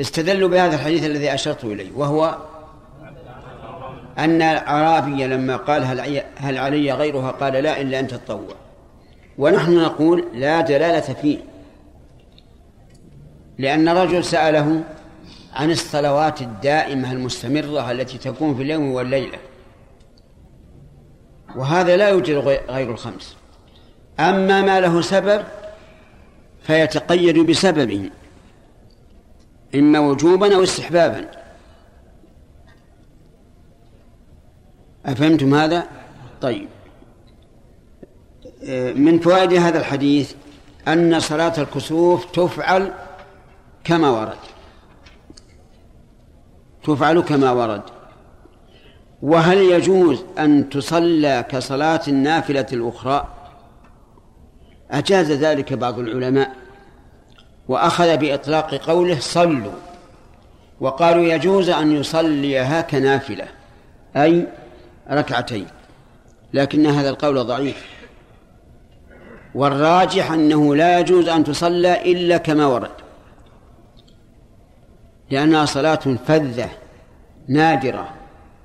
استدلوا بهذا الحديث الذي أشرت إليه وهو أن الأعرابي لما قال هل, هل علي غيرها قال لا إلا أن تتطوع. ونحن نقول لا دلالة فيه. لأن رجل سأله عن الصلوات الدائمة المستمرة التي تكون في اليوم والليلة. وهذا لا يوجد غير الخمس. أما ما له سبب فيتقيد بسببه إما وجوبا أو استحبابا. أفهمتم هذا؟ طيب. من فوائد هذا الحديث أن صلاة الكسوف تفعل كما ورد. تفعل كما ورد. وهل يجوز أن تصلى كصلاة النافلة الأخرى؟ أجاز ذلك بعض العلماء. وأخذ بإطلاق قوله صلوا. وقالوا يجوز أن يصليها كنافلة. أي ركعتين. لكن هذا القول ضعيف. والراجح أنه لا يجوز أن تصلى إلا كما ورد. لأنها صلاة فذة نادرة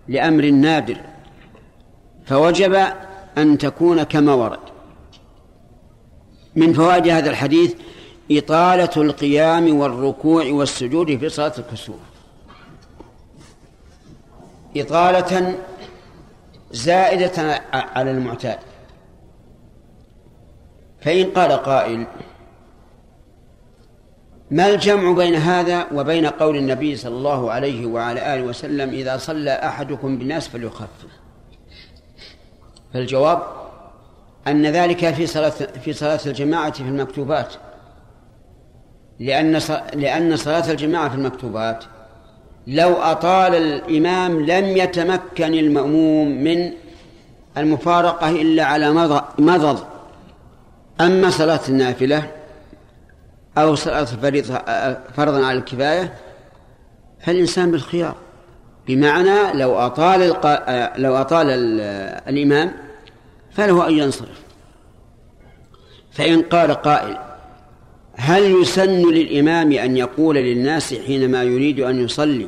لأمر نادر. فوجب أن تكون كما ورد. من فوائد هذا الحديث إطالة القيام والركوع والسجود في صلاة الكسوف. إطالة زائدة على المعتاد. فإن قال قائل ما الجمع بين هذا وبين قول النبي صلى الله عليه وعلى آله وسلم إذا صلى أحدكم بالناس فليخفف؟ فالجواب أن ذلك في صلاة في صلاة الجماعة في المكتوبات. لأن لأن صلاة الجماعة في المكتوبات لو أطال الإمام لم يتمكن المأموم من المفارقة إلا على مضض. أما صلاة النافلة أو صلاة الفريضة فرضا على الكفاية فالإنسان بالخيار. بمعنى لو أطال الق... لو أطال الإمام فله أن ينصرف. فإن قال قائل هل يسن للإمام أن يقول للناس حينما يريد أن يصلي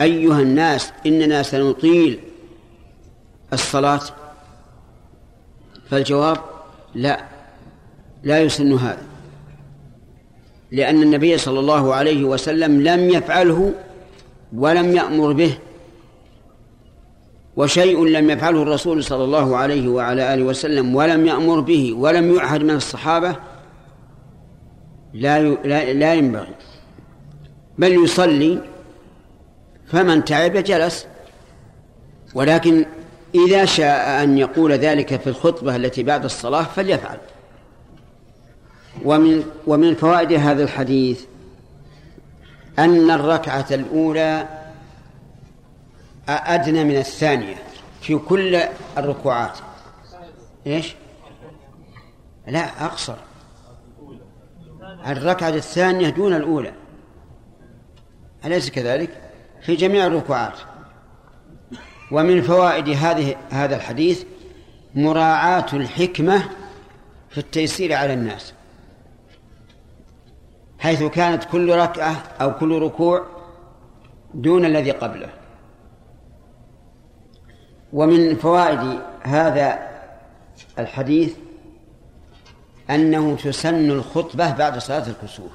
أيها الناس إننا سنطيل الصلاة؟ فالجواب لا لا يسن هذا لأن النبي صلى الله عليه وسلم لم يفعله ولم يأمر به وشيء لم يفعله الرسول صلى الله عليه وعلى آله وسلم ولم يأمر به ولم يعهد من الصحابة لا لا, لا ينبغي. بل يصلي فمن تعب جلس. ولكن إذا شاء أن يقول ذلك في الخطبة التي بعد الصلاة فليفعل. ومن ومن فوائد هذا الحديث أن الركعة الأولى أدنى من الثانية في كل الركوعات. إيش؟ لا أقصر. الركعة الثانية دون الأولى. أليس كذلك؟ في جميع الركوعات. ومن فوائد هذه هذا الحديث مراعاة الحكمة في التيسير على الناس. حيث كانت كل ركعة أو كل ركوع دون الذي قبله. ومن فوائد هذا الحديث أنه تسن الخطبة بعد صلاة الكسوف.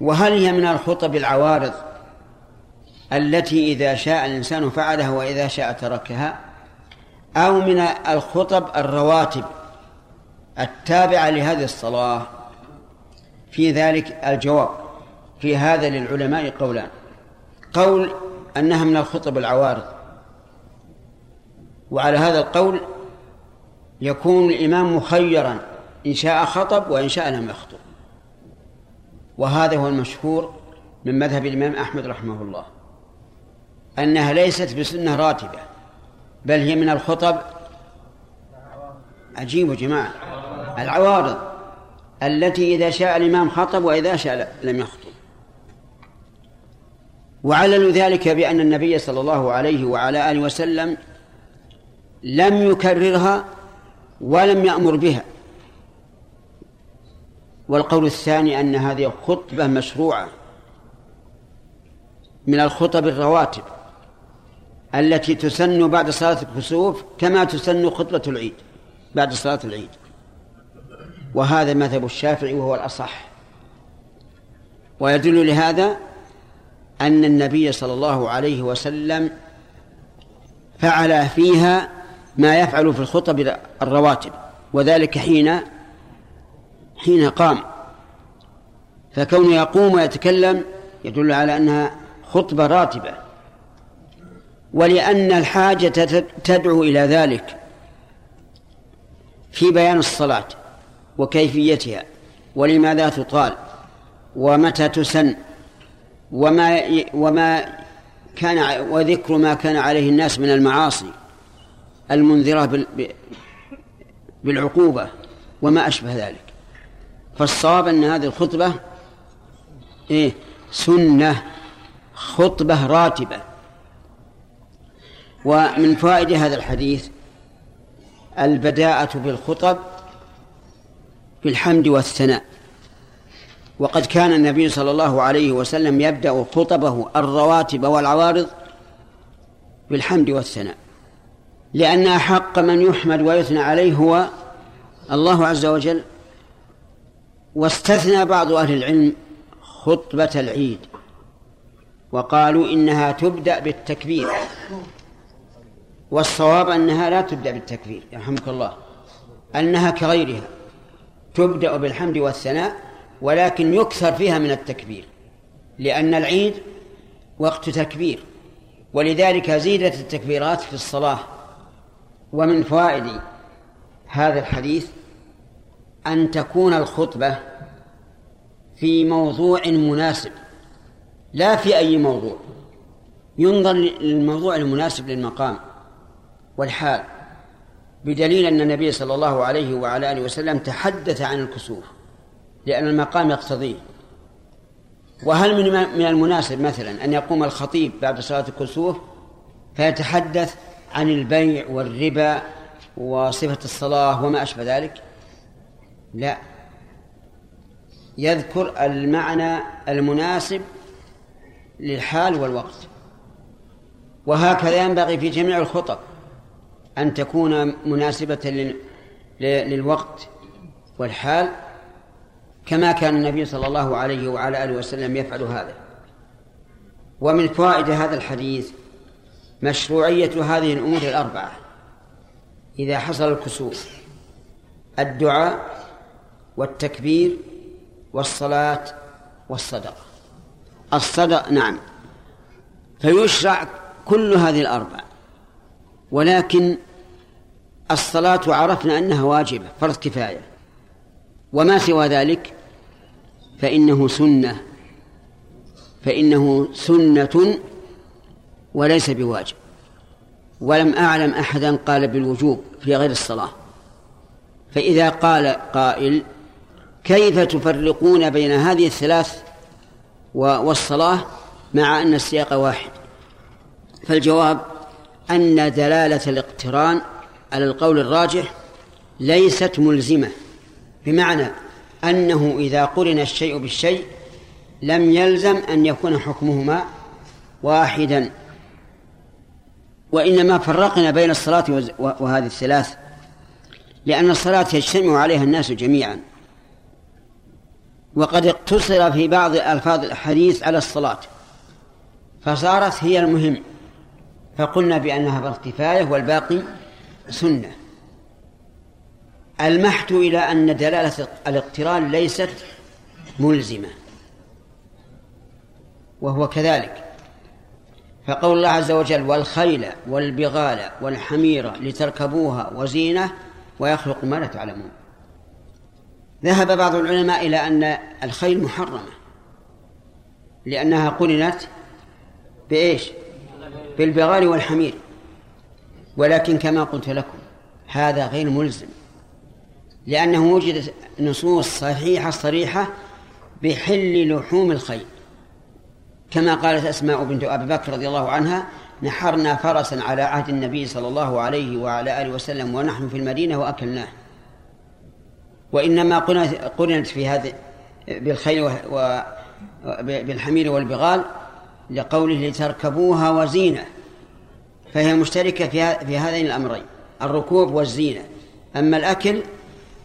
وهل هي من الخطب العوارض التي إذا شاء الإنسان فعلها وإذا شاء تركها؟ أو من الخطب الرواتب التابعة لهذه الصلاة؟ في ذلك الجواب في هذا للعلماء قولان. قول أنها من الخطب العوارض. وعلى هذا القول يكون الإمام مخيرا. إن شاء خطب وإن شاء لم يخطب. وهذا هو المشهور من مذهب الإمام أحمد رحمه الله أنها ليست بسنة راتبة بل هي من الخطب عجيب يا جماعة العوارض التي إذا شاء الإمام خطب وإذا شاء لم يخطب. وعلل ذلك بأن النبي صلى الله عليه وعلى آله وسلم لم يكررها ولم يأمر بها. والقول الثاني أن هذه خطبة مشروعة من الخطب الرواتب التي تسن بعد صلاة الكسوف كما تسن خطبة العيد بعد صلاة العيد. وهذا مذهب الشافعي وهو الأصح. ويدل لهذا أن النبي صلى الله عليه وسلم فعل فيها ما يفعل في الخطب الرواتب وذلك حين حين قام. فكونه يقوم ويتكلم يدل على أنها خطبة راتبة. ولأن الحاجة تدعو إلى ذلك في بيان الصلاة وكيفيتها ولماذا تطال ومتى تسن وما وما كان وذكر ما كان عليه الناس من المعاصي المنذرة بالعقوبة وما أشبه ذلك. فالصواب أن هذه الخطبة إيه؟ سنة خطبة راتبة. ومن فوائد هذا الحديث البداءة بالخطب بالحمد والثناء. وقد كان النبي صلى الله عليه وسلم يبدأ خطبه الرواتب والعوارض بالحمد والثناء. لأن أحق من يحمد ويثنى عليه هو الله عز وجل واستثنى بعض أهل العلم خطبة العيد وقالوا إنها تبدأ بالتكبير والصواب أنها لا تبدأ بالتكبير يرحمك الله أنها كغيرها تبدأ بالحمد والثناء ولكن يكثر فيها من التكبير لأن العيد وقت تكبير ولذلك زيدت التكبيرات في الصلاة ومن فوائد هذا الحديث أن تكون الخطبة في موضوع مناسب لا في أي موضوع. ينظر للموضوع المناسب للمقام والحال بدليل أن النبي صلى الله عليه وعلى آله وسلم تحدث عن الكسوف لأن المقام يقتضيه. وهل من من المناسب مثلا أن يقوم الخطيب بعد صلاة الكسوف فيتحدث عن البيع والربا وصفة الصلاة وما أشبه ذلك؟ لا. يذكر المعنى المناسب للحال والوقت. وهكذا ينبغي في جميع الخطب أن تكون مناسبة للوقت والحال كما كان النبي صلى الله عليه وعلى آله وسلم يفعل هذا. ومن فوائد هذا الحديث مشروعية هذه الأمور الأربعة. إذا حصل الكسوف الدعاء والتكبير والصلاة والصدقة. الصدق نعم. فيشرع كل هذه الأربع. ولكن الصلاة عرفنا أنها واجبة فرض كفاية. وما سوى ذلك؟ فإنه سنة. فإنه سنة وليس بواجب. ولم أعلم أحدا قال بالوجوب في غير الصلاة. فإذا قال قائل كيف تفرقون بين هذه الثلاث والصلاة مع أن السياق واحد؟ فالجواب أن دلالة الاقتران على القول الراجح ليست ملزمة بمعنى أنه إذا قرن الشيء بالشيء لم يلزم أن يكون حكمهما واحدا. وإنما فرقنا بين الصلاة وهذه الثلاث لأن الصلاة يجتمع عليها الناس جميعا. وقد اقتصر في بعض ألفاظ الحديث على الصلاة فصارت هي المهم فقلنا بأنها فرض كفاية والباقي سنة. المحت إلى أن دلالة الاقتران ليست ملزمة وهو كذلك. فقول الله عز وجل والخيل والبغال والحمير لتركبوها وزينة ويخلق ما لا تعلمون ذهب بعض العلماء إلى أن الخيل محرمة لأنها قرنت بإيش؟ بالبغال والحمير. ولكن كما قلت لكم هذا غير ملزم لأنه وجدت نصوص صحيحة صريحة بحل لحوم الخيل. كما قالت أسماء بنت أبي بكر رضي الله عنها نحرنا فرسا على عهد النبي صلى الله عليه وعلى آله وسلم ونحن في المدينة وأكلناه. وإنما قرنت في هذه بالخيل و بالحمير والبغال لقوله لتركبوها وزينة. فهي مشتركة في في هذين الأمرين الركوب والزينة. أما الأكل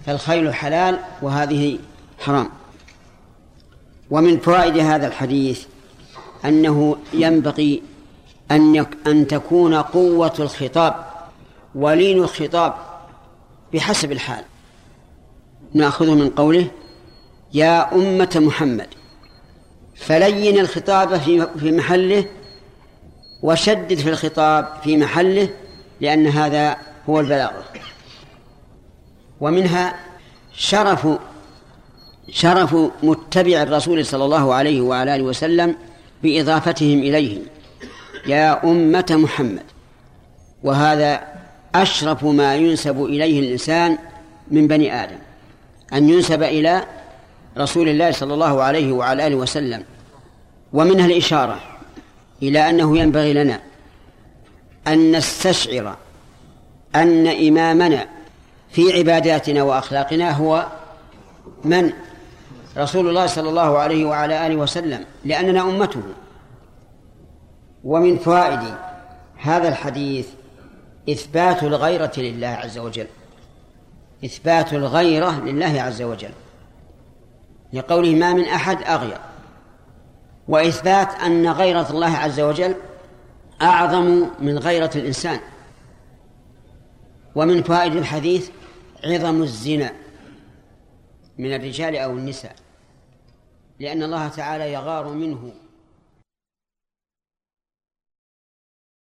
فالخيل حلال وهذه حرام. ومن فوائد هذا الحديث أنه ينبغي أن أن تكون قوة الخطاب ولين الخطاب بحسب الحال. ناخذه من قوله يا أمة محمد. فلين الخطاب في محله وشدد في الخطاب في محله لأن هذا هو البلاغ. ومنها شرف شرف متبع الرسول صلى الله عليه وعلى آله وسلم بإضافتهم إليه. يا أمة محمد. وهذا أشرف ما ينسب إليه الإنسان من بني آدم. أن ينسب إلى رسول الله صلى الله عليه وعلى آله وسلم. ومنها الإشارة إلى أنه ينبغي لنا أن نستشعر أن إمامنا في عباداتنا وأخلاقنا هو من؟ رسول الله صلى الله عليه وعلى آله وسلم لأننا أمته. ومن فوائد هذا الحديث إثبات الغيرة لله عز وجل. إثبات الغيرة لله عز وجل. لقوله ما من أحد أغير. وإثبات أن غيرة الله عز وجل أعظم من غيرة الإنسان. ومن فوائد الحديث عظم الزنا من الرجال أو النساء. لأن الله تعالى يغار منه